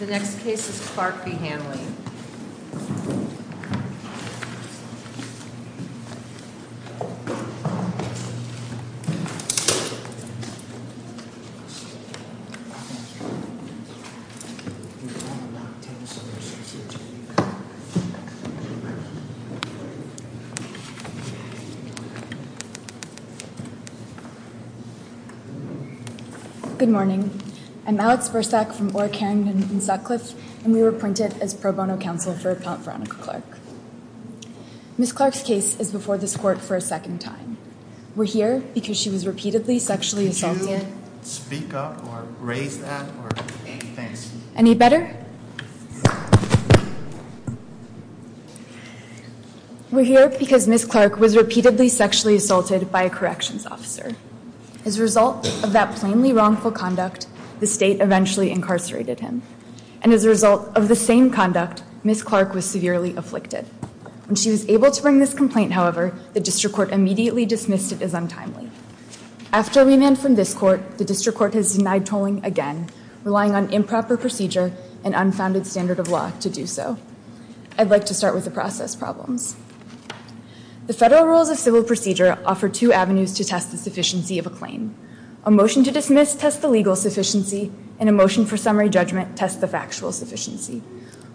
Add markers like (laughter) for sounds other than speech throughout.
The next case is Clark v. Hanley. Good morning. I'm Alex Bursack from Orrick, Herrington, and Sutcliffe, and we were appointed as pro bono counsel for Appellant Veronica Clark. Ms. Clark's case is before this court for a second time. We're here because she was repeatedly sexually assaulted. Could you speak up or raise that? Or thanks. Any better? We're here because Ms. Clark was repeatedly sexually assaulted by a corrections officer. As a result of that plainly wrongful conduct, the state eventually incarcerated him. And as a result of the same conduct, Ms. Clark was severely afflicted. When she was able to bring this complaint, however, the district court immediately dismissed it as untimely. After remand from this court, the district court has denied tolling again, relying on improper procedure and unfounded standard of law to do so. I'd like to start with the process problems. The federal rules of civil procedure offer two avenues to test the sufficiency of a claim. A motion to dismiss tests the legal sufficiency, and a motion for summary judgment tests the factual sufficiency.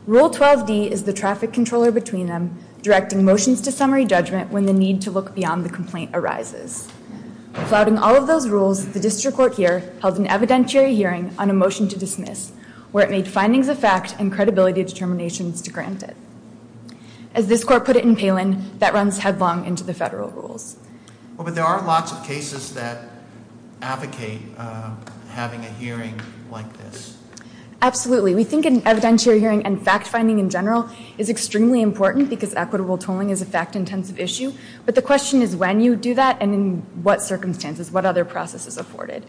Rule 12D is the traffic controller between them, directing motions to summary judgment when the need to look beyond the complaint arises. Flouting all of those rules, the district court here held an evidentiary hearing on a motion to dismiss, where it made findings of fact and credibility determinations to grant it. As this court put it in Palin, that runs headlong into the federal rules. Well, but there are lots of cases that advocate uh, having a hearing like this. Absolutely. We think an evidentiary hearing and fact-finding in general is extremely important because equitable tolling is a fact-intensive issue. But the question is when you do that and in what circumstances, what other process is afforded.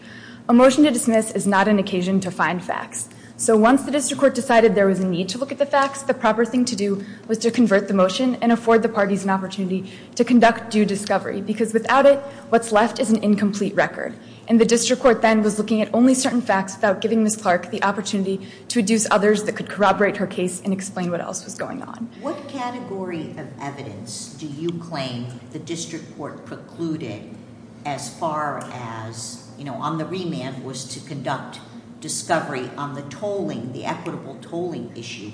A motion to dismiss is not an occasion to find facts. So once the district court decided there was a need to look at the facts, the proper thing to do was to convert the motion and afford the parties an opportunity to conduct due discovery. Because without it, what's left is an incomplete record. And the district court then was looking at only certain facts without giving Ms. Clark the opportunity to adduce others that could corroborate her case and explain what else was going on. What category of evidence do you claim the district court precluded as far as, you know, on the remand was to conduct discovery on the tolling, the equitable tolling issue?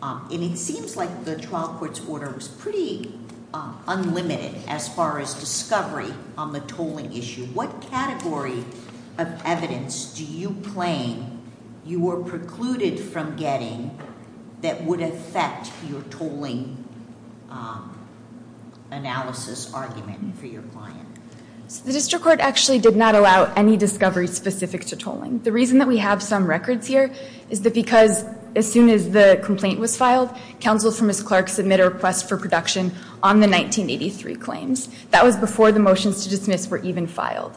Um, and it seems like the trial court's order was pretty Uh, unlimited as far as discovery on the tolling issue. What category of evidence do you claim you were precluded from getting that would affect your tolling um, analysis argument for your client? So the district court actually did not allow any discovery specific to tolling. The reason that we have some records here is that because as soon as the complaint was filed, counsel for Ms. Clark submitted a request for production on the 1983 claims. That was before the motions to dismiss were even filed.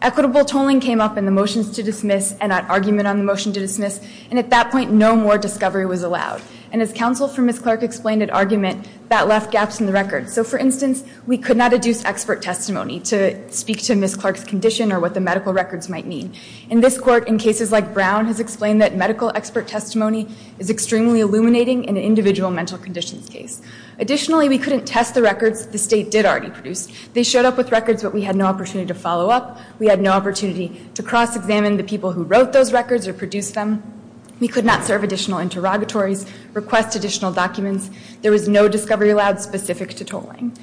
Equitable tolling came up in the motions to dismiss and an argument on the motion to dismiss. And at that point, no more discovery was allowed. And as counsel for Ms. Clark explained at argument, that left gaps in the record. So for instance, we could not adduce expert testimony to speak to Ms. Clark's condition or what the medical records might mean. And this court, in cases like Brown, has explained that medical expert testimony is extremely illuminating in an individual mental conditions case. Additionally, we couldn't test the records the state did already produce. They showed up with records, but we had no opportunity to follow up. We had no opportunity to cross-examine the people who wrote those records or produced them. We could not serve additional interrogatories, request additional documents. There was no discovery allowed specific to tolling.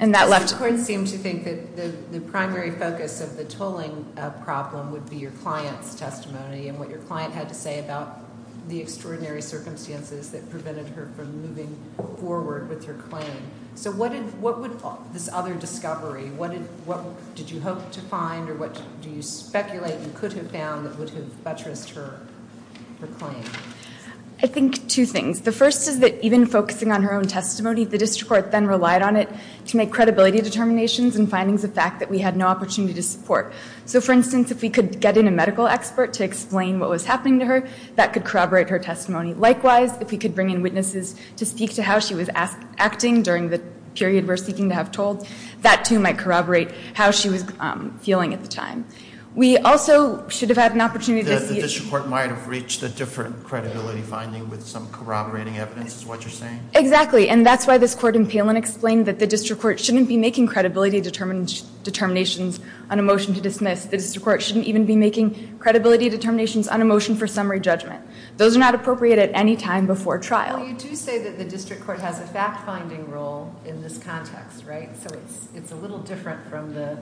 And that left- The court seemed to think that the primary focus of the tolling uh, problem would be your client's testimony and what your client had to say about the extraordinary circumstances that prevented her from moving forward with her claim. So what would this other discovery, what did you hope to find or what do you speculate you could have found that would have buttressed her claim? I think two things. The first is that even focusing on her own testimony, the district court then relied on it to make credibility determinations and findings of fact that we had no opportunity to support. So for instance, if we could get in a medical expert to explain what was happening to her, that could corroborate her testimony. Likewise, if we could bring in witnesses to speak to how she was acting during the period we're seeking to have tolled, that too might corroborate how she was um, feeling at the time. We also should have had an opportunity The to the district court might have reached a different credibility finding with some corroborating evidence, is what you're saying? Exactly, and that's why this court in Palin explained that the district court shouldn't be making credibility determinations on a motion to dismiss. The district court shouldn't even be making credibility determinations on a motion for summary judgment. Those are not appropriate at any time before trial. Well, you do say that the district court has a fact-finding role in this context, right? So it's a little different from the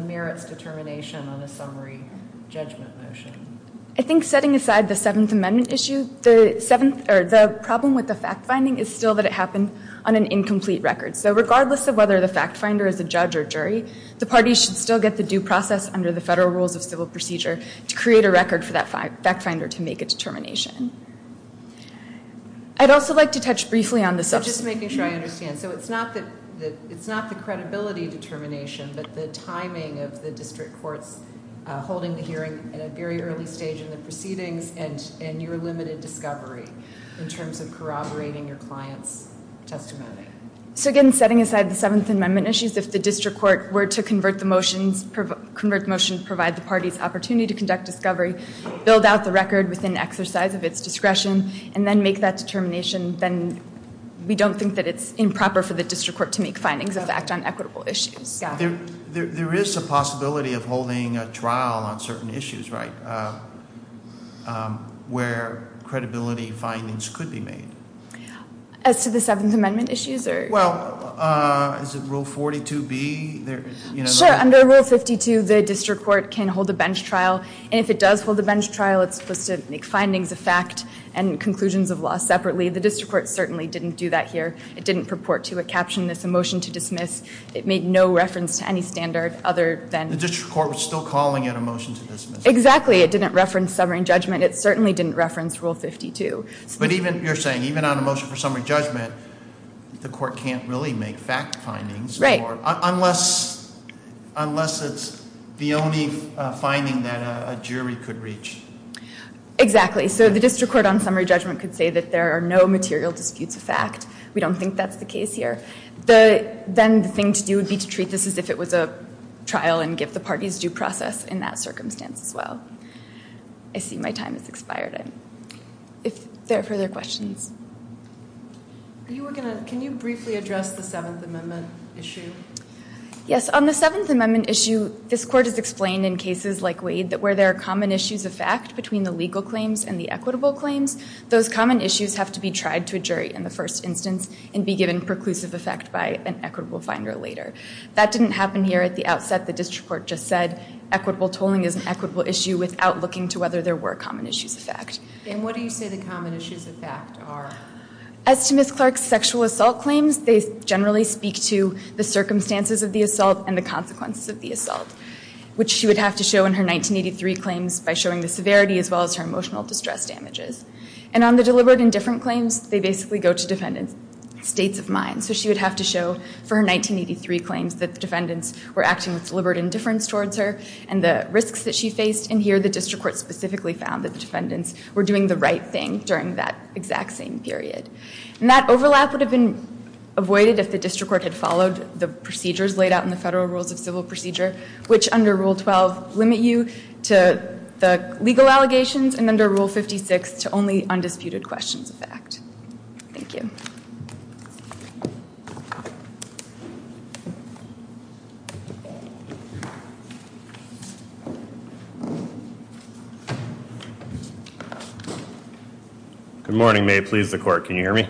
merits determination on a summary judgment motion. I think setting aside the Seventh Amendment issue, the problem with the fact-finding is still that it happened on an incomplete record. So regardless of whether the fact-finder is a judge or jury, the parties should still get the due process under the federal rules of civil procedure to create a record for that fact-finder to make a determination. I'd also like to touch briefly on the... So just making sure I understand. So it's not the credibility determination, but the timing of the district courts uh, holding the hearing at a very early stage in the proceedings and your limited discovery in terms of corroborating your client's testimony. So again, setting aside the Seventh Amendment issues, if the district court were to convert the motion, to provide the parties opportunity to conduct discovery, build out the record within exercise of its discretion, and then make that determination, then we don't think that it's improper for the district court to make findings of fact on equitable issues. There is a possibility of holding a trial on certain issues, right, uh, um, where credibility findings could be made. As to the Seventh Amendment issues, or... Well, uh, is it Rule 42B? Sure. Under Rule 52, the district court can hold a bench trial, and if it does hold a bench trial, it's supposed to make findings of fact and conclusions of law separately. The district court certainly didn't do that here. It didn't purport to caption this a motion to dismiss. It made no reference to any standard other than... The district court was still calling it a motion to dismiss. Exactly. It didn't reference summary judgment. It certainly didn't reference Rule 52. But even, you're saying, even on a motion for summary judgment, the court can't really make fact findings. Right. Unless it's the only uh, finding that a jury could reach. Exactly. So the district court on summary judgment could say that there are no material disputes of fact. We don't think that's the case here. Then the thing to do would be to treat this as if it was a trial and give the parties due process in that circumstance as well. I see my time has expired. If there are further questions. Can you briefly address the Seventh Amendment issue? Yes. On the Seventh Amendment issue, this court has explained in cases like Wade that where there are common issues of fact between the legal claims and the equitable claims, those common issues have to be tried to a jury in the first instance and be given preclusive effect by an equitable finder later. That didn't happen here at the outset. The district court just said equitable tolling is an equitable issue without looking to whether there were common issues of fact. And what do you say the common issues of fact are? As to Ms. Clark's sexual assault claims, they generally speak to the circumstances of the assault and the consequences of the assault, which she would have to show in her 1983 claims by showing the severity as well as her emotional distress damages. And on the deliberate indifferent claims, they basically go to defendant's states of mind. So she would have to show for her 1983 claims that the defendants were acting with deliberate indifference towards her and the risks that she faced. And here the district court specifically found that the defendants were doing the right thing during that exact same period. And that overlap would have been avoided if the district court had followed the procedures laid out in the federal rules of civil procedure, which under Rule 12 limit you to the legal allegations and under Rule 56 to only undisputed questions of fact. Thank you. Good morning. May it please the court. Can you hear me?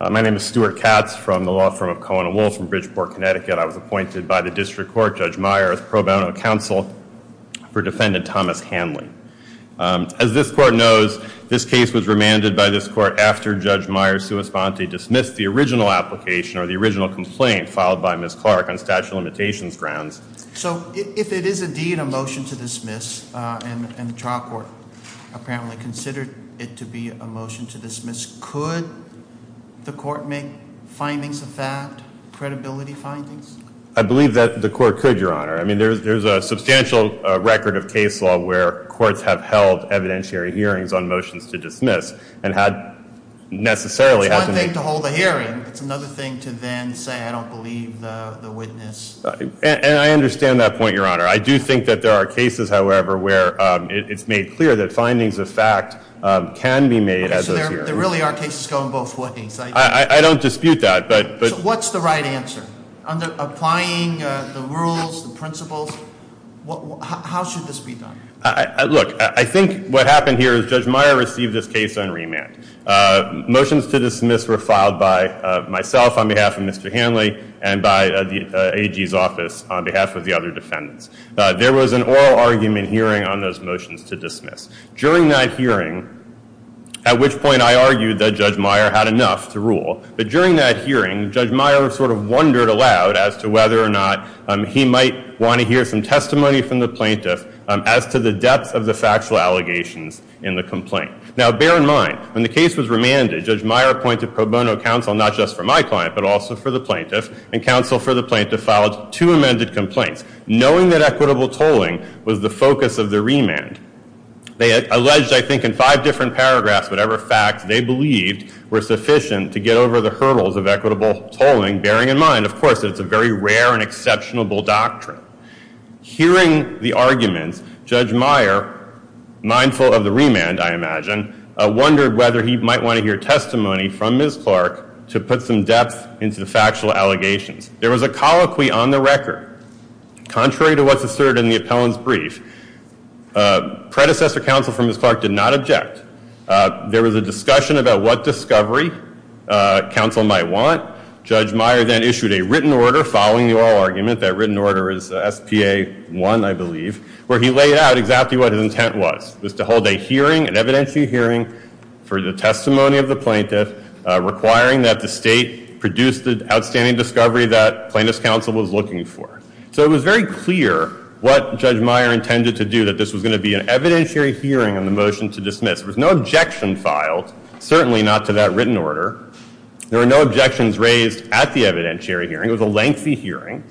Uh, my name is Stuart Katz from the law firm of Cohen & Wolf from Bridgeport, Connecticut. I was appointed by the district court, Judge Meyer, as pro bono counsel for defendant Thomas Hanley. Um, as this court knows, this case was remanded by this court after Judge Meyer sua sponte dismissed the original application or the original complaint filed by Ms. Clark on statute of limitations grounds. So if it is indeed a motion to dismiss uh, and the trial court apparently considered it to be a motion to dismiss, could the court make findings of fact, credibility findings? I believe that the court could, Your Honor. I mean, there's a substantial uh, record of case law where courts have held evidentiary hearings on motions to dismiss and had necessarily It's one thing to hold a hearing, it's another thing to then say, I don't believe the, the witness. And, and I understand that point, Your Honor. I do think that there are cases, however, where um, it's made clear that findings of fact um, can be made at so those there, hearings. there really are cases going both ways. I- don't dispute that, but, but So what's the right answer? Under applying uh, the rules, the principles, what, what- how, how should this be done? Look, I think what happened here is Judge Meyer received this case on remand. Uh, motions to dismiss were filed by uh, myself on behalf of Mr. Hanley and by uh, the AG's office on behalf of the other defendants. There was an oral argument hearing on those motions to dismiss. During that hearing, at which point I argued that Judge Meyer had enough to rule. But during that hearing, Judge Meyer sort of wondered aloud as to whether or not um, he might want to hear some testimony from the plaintiff um, as to the depth of the factual allegations in the complaint. Now, bear in mind, when the case was remanded, Judge Meyer appointed pro bono counsel not just for my client, but also for the plaintiff, and counsel for the plaintiff filed two amended complaints, knowing that equitable tolling was the focus of the remand. They alleged, I think, in five different paragraphs, whatever facts they believed were sufficient to get over the hurdles of equitable tolling, bearing in mind, of course, that it's a very rare and exceptionable doctrine. Hearing the arguments, Judge Meyer, mindful of the remand, I imagine, uh, wondered whether he might want to hear testimony from Ms. Clark to put some depth into the factual allegations. There was a colloquy on the record, contrary to what's asserted in the appellant's brief, predecessor counsel for Ms. Clark did not object. Uh, there was a discussion about what discovery uh, counsel might want. Judge Meyer then issued a written order following the oral argument. That written order is uh, SPA 1, I believe, where he laid out exactly what his intent was, was to hold a hearing, an evidentiary hearing, for the testimony of the plaintiff, uh, requiring that the state produce the outstanding discovery that plaintiff's counsel was looking for. So it was very clear what Judge Meyer intended to do, that this was going to be an evidentiary hearing on the motion to dismiss. There was no objection filed, certainly not to that written order. There were no objections raised at the evidentiary hearing. It was a lengthy hearing.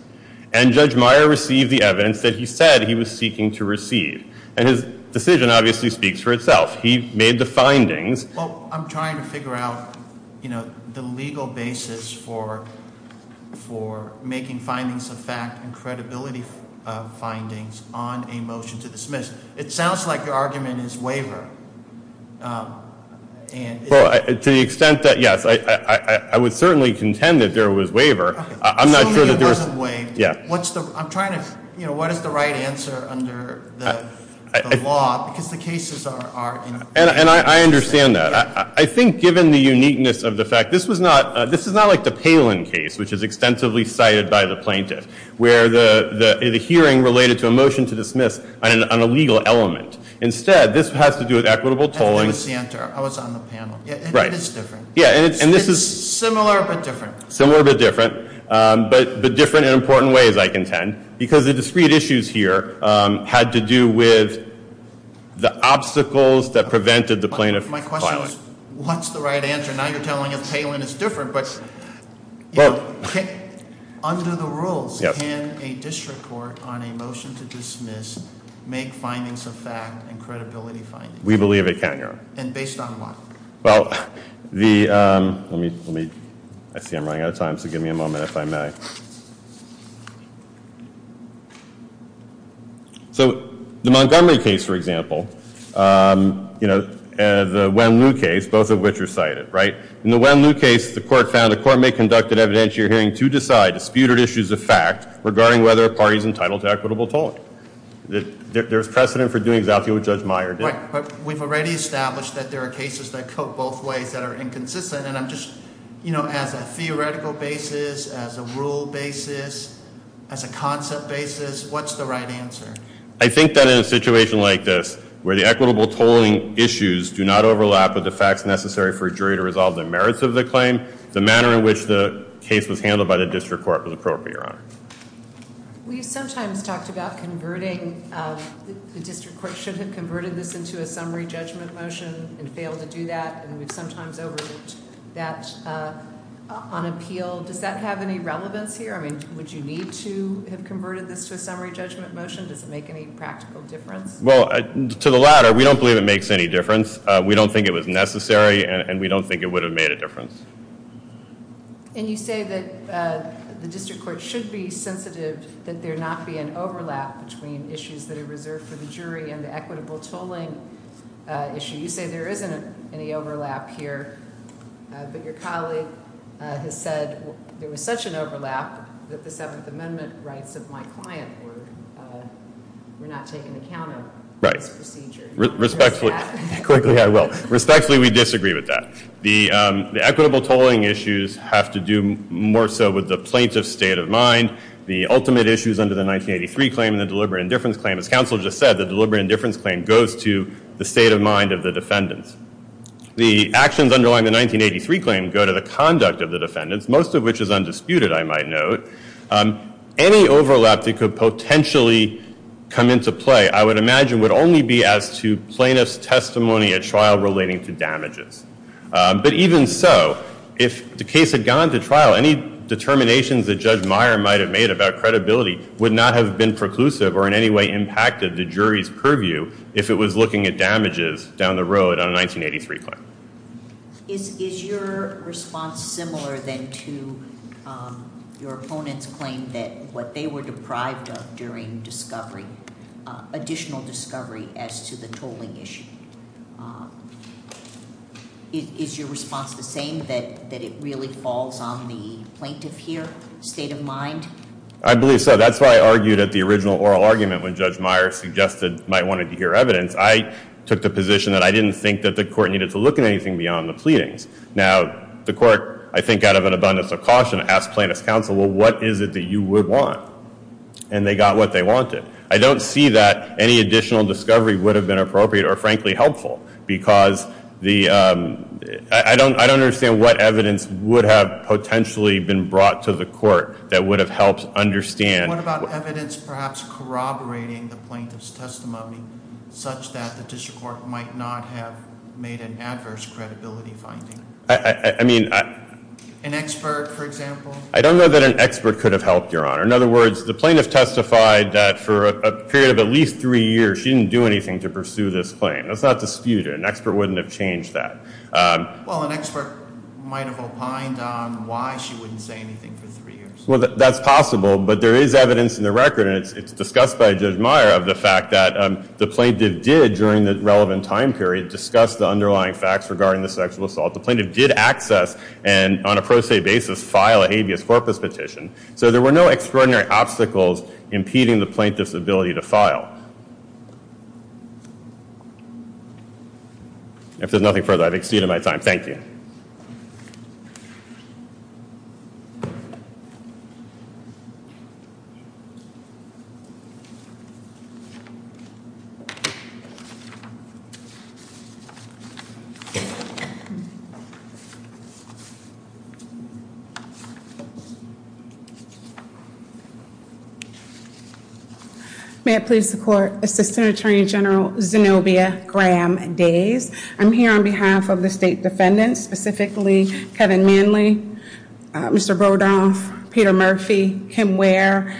And Judge Meyer received the evidence that he said he was seeking to receive. And his decision obviously speaks for itself. He made the findings. Well, I'm trying to figure out, you know, the legal basis for, making findings of fact and credibility findings on a motion to dismiss. It sounds like your argument is waiver. Um, and it- Well, to the extent that, yes, I, would certainly contend that there was waiver. I'm not sure that there was. wasn't waived. Yeah. What's the, I'm trying to, you know, what is the right answer under the, the law? Because the cases are, are in. And, and I, understand that. I, think given the uniqueness of the fact, this was not, uh, this is not like the Palin case, which is extensively cited by the plaintiff, where the, the, the hearing related to a motion to dismiss on, a legal element. Instead, this has to do with equitable tolling. I was on the panel. It is different. Yeah, and, it, and this It's is Similar but different. similar but different, um, but, but different in important ways, I contend, because the discrete issues here um, had to do with the obstacles that prevented the plaintiff filing. My question is, what's the right answer? Now you're telling us Palin is different, but, you Well- know, can, under the rules, can a district court on a motion to dismiss make findings of fact and credibility findings? We believe it can, Your Honor. And based on what? Well, the, um, let me, let me, I see I'm running out of time, so give me a moment if I may. So the Montgomery case, for example, um, you know, uh, the Wen Lu case, both of which are cited, right? In the Wen Lu case, the court found the court may conduct an evidentiary hearing to decide disputed issues of fact regarding whether a party is entitled to equitable tolling. There's precedent for doing exactly what Judge Meyer did. Right, but we've already established that there are cases that go both ways that are inconsistent, and I'm just, you know, as a theoretical basis, as a rule basis, as a concept basis, what's the right answer? I think that in a situation like this, where the equitable tolling issues do not overlap with the facts necessary for a jury to resolve the merits of the claim, the manner in which the case was handled by the district court was appropriate, Your Honor. We've sometimes talked about converting, um, the- district court should have converted this into a summary judgment motion and failed to do that, and we've sometimes overlooked that uh, on appeal, does that have any relevance here? I mean, would you need to have converted this to a summary judgment motion? Does it make any practical difference? Well, uh, to the latter, we don't believe it makes any difference. Uh, we don't think it was necessary, and we don't think it would have made a difference. And you say that uh, the district court should be sensitive that there not be an overlap between issues that are reserved for the jury and the equitable tolling issue. You say there isn't any overlap here, but your colleague Uh, has said there was such an overlap that the Seventh Amendment rights of my client were uh, not taken account of in this procedure. Respectfully, (laughs) quickly I will. Respectfully, we disagree with that. The um, equitable tolling issues have to do more so with the plaintiff's state of mind. The ultimate issues under the 1983 claim and the deliberate indifference claim, as counsel just said, the deliberate indifference claim goes to the state of mind of the defendants. The actions underlying the 1983 claim go to the conduct of the defendants, most of which is undisputed, I might note. Um, any overlap that could potentially come into play, I would imagine, would only be as to plaintiff's testimony at trial relating to damages. Um, but even so, if the case had gone to trial, any determinations that Judge Meyer might have made about credibility would not have been preclusive or in any way impacted the jury's purview if it was looking at damages down the road on a 1983 claim. Is your response similar then to um, your opponent's claim that what they were deprived of during discovery, uh, additional discovery as to the tolling issue, uh, is your response the same, that it really falls on the plaintiff here, state of mind? I believe so. That's why I argued at the original oral argument when Judge Meyer suggested might wanted to hear evidence. I took the position that I didn't think that the court needed to look at anything beyond the pleadings. Now, the court, I think out of an abundance of caution, asked plaintiff's counsel, well, what is it that you would want? And they got what they wanted. I don't see that any additional discovery would have been appropriate or frankly helpful because Um, I don't understand what evidence would have potentially been brought to the court that would have helped understand. What about evidence perhaps corroborating the plaintiff's testimony such that the district court might not have made an adverse credibility finding? I mean. An expert, for example? I don't know that an expert could have helped, Your Honor. In other words, the plaintiff testified that for a period of at least three years, she didn't do anything to pursue this claim. That's not disputed. An expert wouldn't have changed that. Um, well, an expert might have opined on why she wouldn't say anything for three years. Well, that's possible, but there is evidence in the record, and it's discussed by Judge Meyer, of the fact that um, the plaintiff did, during the relevant time period, discuss the underlying facts regarding the sexual assault. The plaintiff did access and, on a pro se basis, file a habeas corpus petition. So there were no extraordinary obstacles impeding the plaintiff's ability to file. If there's nothing further, I've exceeded my time. Thank you. Please the Court. Assistant Attorney General Zenobia Graham Days. I'm here on behalf of the state defendants, specifically Kevin Manley, uh, Mr. Brodoff, Peter Murphy, Kim Ware,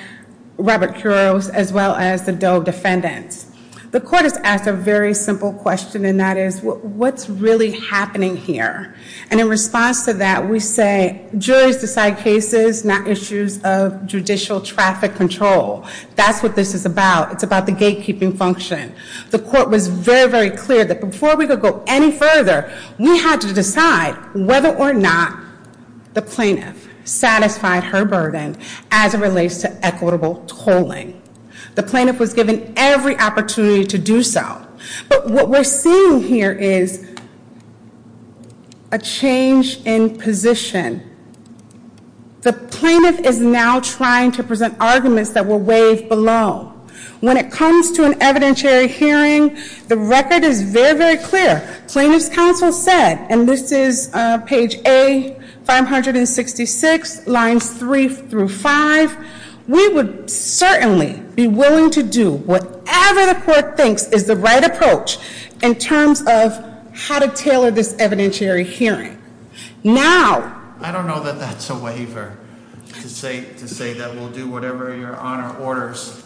Robert Kuros, as well as the Doe defendants. The Court has asked a very simple question, and that is, what's really happening here? And in response to that, we say, juries decide cases, not issues of judicial traffic control. That's what this is about. It's about the gatekeeping function. The Court was very, very clear that before we could go any further, we had to decide whether or not the plaintiff satisfied her burden as it relates to equitable tolling. The plaintiff was given every opportunity to do so. But what we're seeing here is a change in position. The plaintiff is now trying to present arguments that were waived below. When it comes to an evidentiary hearing, the record is very, very clear. Plaintiff's counsel said, and this is uh, page A566, lines 3 through 5, we would certainly be willing to do whatever the Court thinks is the right approach in terms of how to tailor this evidentiary hearing. Now, I don't know that that's a waiver to say that we'll do whatever your honor orders.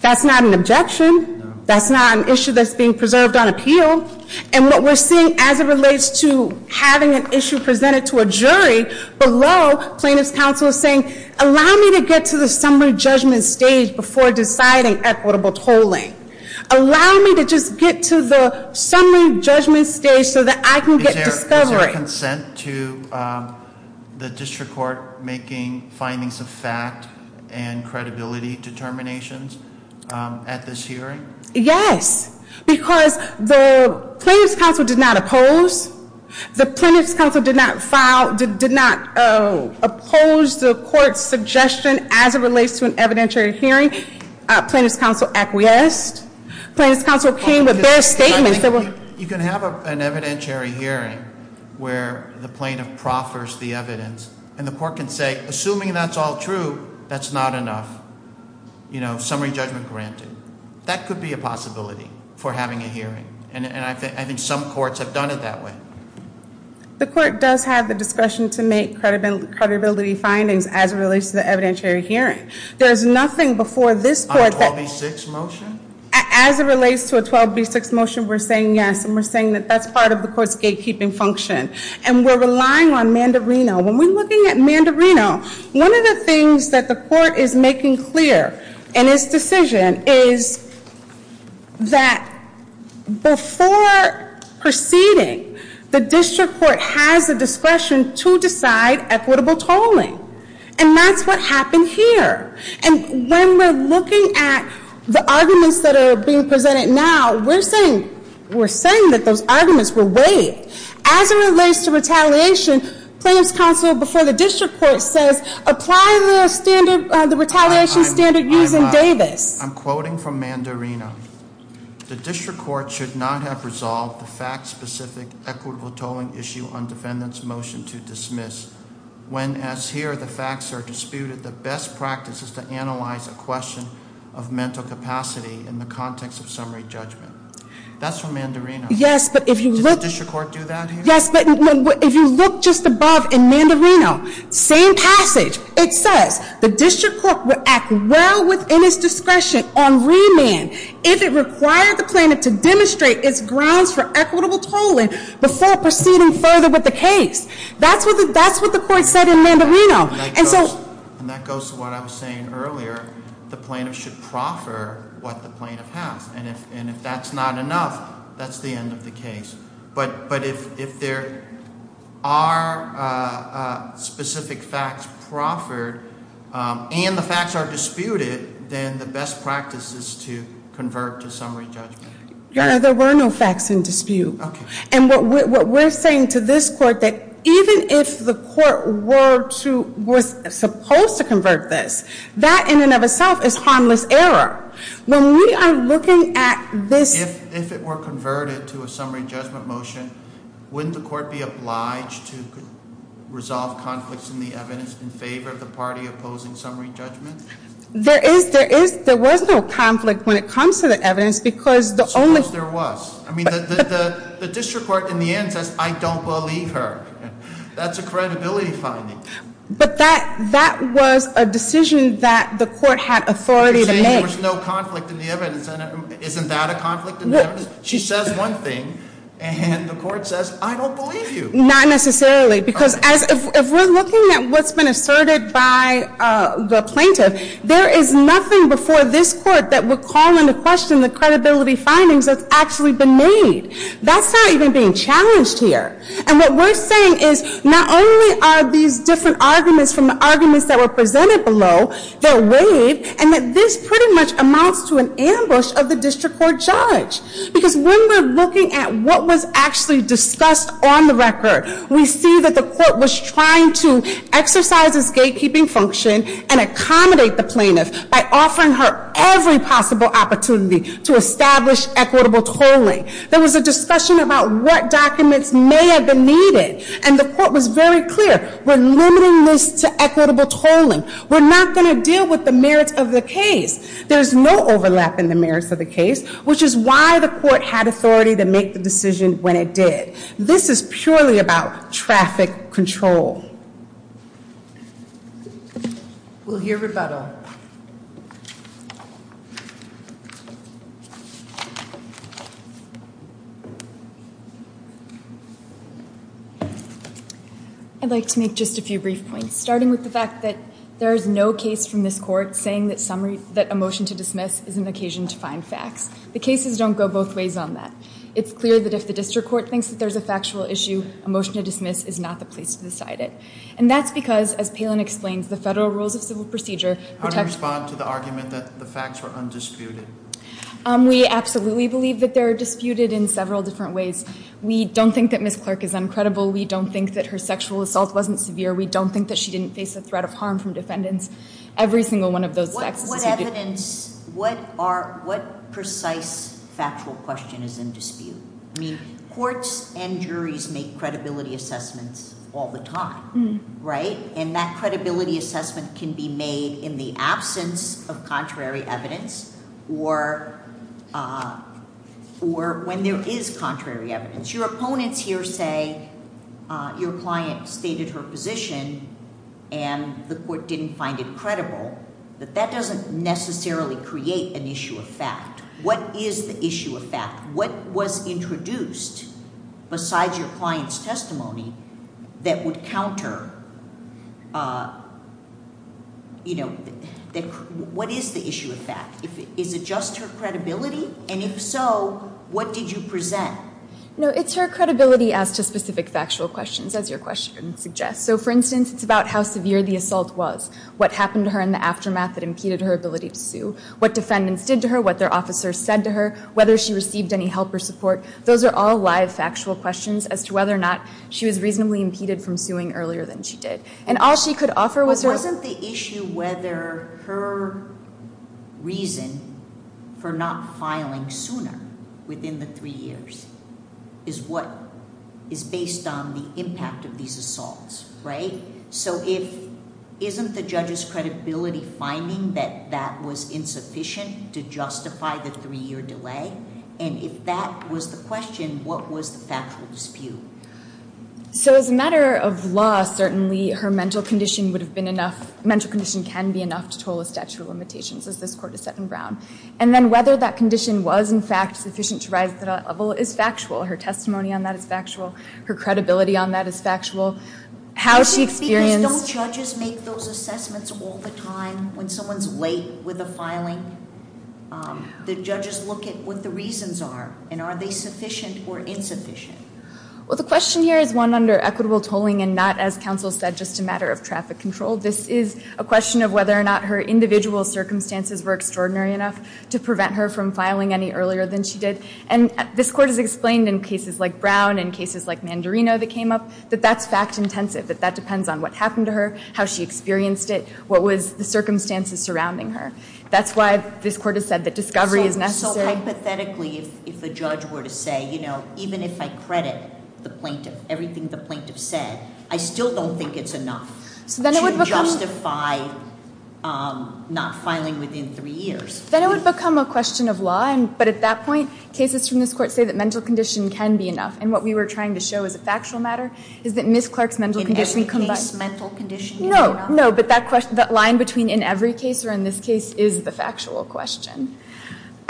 That's not an objection. That's not an issue that's being preserved on appeal. And what we're seeing as it relates to having an issue presented to a jury below, plaintiff's counsel is saying, allow me to get to the summary judgment stage before deciding equitable tolling. Allow me to just get to the summary judgment stage so that I can get discovery. Is there consent to um, the district court making findings of fact and credibility determinations Um, at this hearing? Yes, because the plaintiff's counsel did not oppose. The plaintiff's counsel did not file, did not uh, oppose the court's suggestion as it relates to an evidentiary hearing. Uh, plaintiff's counsel acquiesced. Plaintiff's counsel came with their statements. You can have an evidentiary hearing where the plaintiff proffers the evidence. And the court can say, assuming that's all true, that's not enough. You know, summary judgment granted. That could be a possibility for having a hearing. And I think some courts have done it that way. The court does have the discretion to make credibility findings as it relates to the evidentiary hearing. There's nothing before this court that- On a 12B6 motion? As it relates to a 12B6 motion, we're saying yes. And we're saying that that's part of the court's gatekeeping function. And we're relying on Mandarino. When we're looking at Mandarino, one of the things that the court is making clear in his decision is that before proceeding, the district court has the discretion to decide equitable tolling. And that's what happened here. And when we're looking at the arguments that are being presented now, we're saying we're saying that those arguments were waived. As it relates to retaliation, plaintiff's counsel before the district court says, apply the standard, uh, the retaliation standard using uh, Davis. I'm quoting from Mandarino. The district court should not have resolved the fact-specific equitable tolling issue on defendant's motion to dismiss. When, as here, the facts are disputed, the best practice is to analyze a question of mental capacity in the context of summary judgment. That's from Mandarino. Yes, but if you look- Did the district court do that here? Yes, but if you look just above in Mandarino, same passage. It says, the district court would act well within its discretion on remand if it required the plaintiff to demonstrate its grounds for equitable tolling before proceeding further with the case. That's what the court said in Mandarino. And so- And that goes to what I was saying earlier. The plaintiff should proffer what the plaintiff has. And if that's not enough, that's the end of the case. But if there are uh, uh, specific facts proffered um, and the facts are disputed, then the best practice is to convert to summary judgment. Your Honor, there were no facts in dispute. Okay. And what we're saying to this court, that even if the court were to, was supposed to convert this, that in and of itself is harmless error. When we are looking at this- If it were converted to a summary judgment motion, wouldn't the court be obliged to resolve conflicts in the evidence in favor of the party opposing summary judgment? There is, there is, there was no conflict when it comes to the evidence because the only- Suppose there was. I mean, the district court in the end says, I don't believe her. That's a credibility finding. But that was a decision that the court had authority to make. You're saying there was no conflict in the evidence. Isn't that a conflict in the evidence? She says one thing, and the court says, I don't believe you. Not necessarily, because if we're looking at what's been asserted by uh, the plaintiff, there is nothing before this court that would call into question the credibility findings that's actually been made. That's not even being challenged here. And what we're saying is, not only are these different arguments from the arguments that were presented below, they're waived, and that this pretty much amounts to an ambush of the district court judge. Because when we're looking at what was actually discussed on the record, we see that the court was trying to exercise its gatekeeping function and accommodate the plaintiff by offering her every possible opportunity to establish equitable tolling. There was a discussion about what documents may have been needed. And the court was very clear, we're limiting this to equitable tolling. We're not going to deal with the merits of the case. There's no overlap in the merits of the case, which is why the court had authority to make the decision when it did. This is purely about traffic control. We'll hear rebuttal. I'd like to make just a few brief points, starting with the fact that there is no case from this court saying that a motion to dismiss is an occasion to find facts. The cases don't go both ways on that. It's clear that if the district court thinks that there's a factual issue, a motion to dismiss is not the place to decide it. And that's because, as Palin explains, the federal rules of civil procedure protect- How do you respond to the argument that the facts were undisputed? Um, we absolutely believe that they're disputed in several different ways. We don't think that Ms. Clark is uncredible. We don't think that her sexual assault wasn't severe. We don't think that she didn't face a threat of harm from defendants. Every single one of those facts is disputed. What evidence, what are what precise factual question is in dispute? I mean, courts and juries make credibility assessments all the time, mm. right? And that credibility assessment can be made in the absence of contrary evidence or uh, when there is contrary evidence. Your opponents here say uh, your client stated her position and the court didn't find it credible, that that doesn't necessarily create an issue of fact. What is the issue of fact? What was introduced besides your client's testimony that would counter, uh, you know, what is the issue of fact? Is it just her credibility? And if so, what did you present? No, it's her credibility as to specific factual questions, as your question suggests. So, for instance, it's about how severe the assault was, what happened to her in the aftermath that impeded her ability to sue, what defendants did to her, what their officers said to her, whether she received any help or support. Those are all live factual questions as to whether or not she was reasonably impeded from suing earlier than she did. And all she could offer was her- But wasn't the issue whether her reason for not filing sooner within the three years is what is based on the impact of these assaults, right? So if, isn't the judge's credibility finding that that was insufficient to justify the three-year delay? And if that was the question, what was the factual dispute? So as a matter of law, certainly her mental condition would have been enough, mental condition can be enough to toll a statute of limitations, as this court has set in Brown. And then whether that condition was, in fact, sufficient to rise to that level is factual. Her testimony on that is factual. Her credibility on that is factual. How she experienced- Because don't judges make those assessments all the time when someone's late with a filing? Um, the judges look at what the reasons are, and are they sufficient or insufficient? Well, the question here is one under equitable tolling and not, as counsel said, just a matter of traffic control. This is a question of whether or not her individual circumstances were extraordinary enough to prevent her from filing any earlier than she did. And this court has explained in cases like Brown and cases like Mandarino that came up that that's fact-intensive, that that depends on what happened to her, how she experienced it, what was the circumstances surrounding her. That's why this court has said that discovery is necessary. So hypothetically, if a judge were to say, you know, even if I credit the plaintiff, everything the plaintiff said, I still don't think it's enough to justify um, not filing within three years. Then it would become a question of law, but at that point, cases from this court say that mental condition can be enough. And what we were trying to show as a factual matter is that Ms. Clark's mental condition combined- In every case, mental condition can be No, enough? no, but that line between in every case or in this case is the factual question.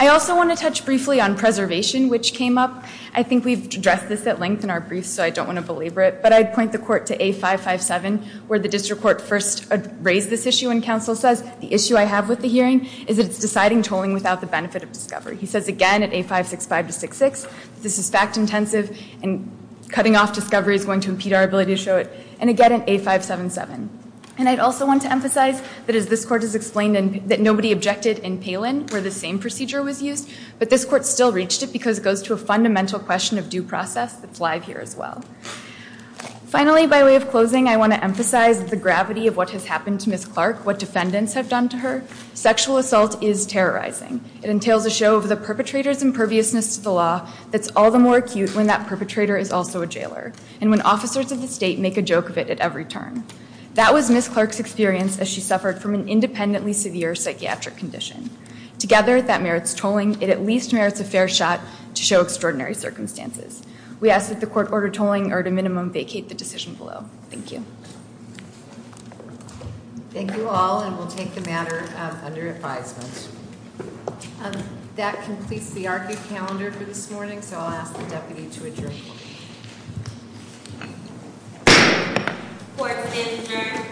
I also want to touch briefly on preservation, which came up. I think we've addressed this at length in our briefs, so I don't want to belabor it. But I'd point the court to A557, where the district court first raised this issue and counsel says, the issue I have with the hearing is that it's deciding tolling without the benefit of discovery. He says again at A565 to 66, this is fact-intensive and cutting off discovery is going to impede our ability to show it. And again at A577. And I'd also want to emphasize that as this court has explained that nobody objected in Palin where the same procedure was used, but this court still reached it because it goes to a fundamental question of due process that's live here as well. Finally, by way of closing, I want to emphasize the gravity of what has happened to Ms. Clark, what defendants have done to her. Sexual assault is terrorizing. It entails a show of the perpetrator's imperviousness to the law that's all the more acute when that perpetrator is also a jailer. And when officers of the state make a joke of it at every turn. That was Ms. Clark's experience as she suffered from an independently severe psychiatric condition. Together, that merits tolling. It at least merits a fair shot to show extraordinary circumstances. We ask that the court order tolling or at a minimum vacate the decision below. Thank you. Thank you all, and we'll take the matter um, under advisement. Um, That completes the argued calendar for this morning, so I'll ask the deputy to adjourn. Court stands adjourned.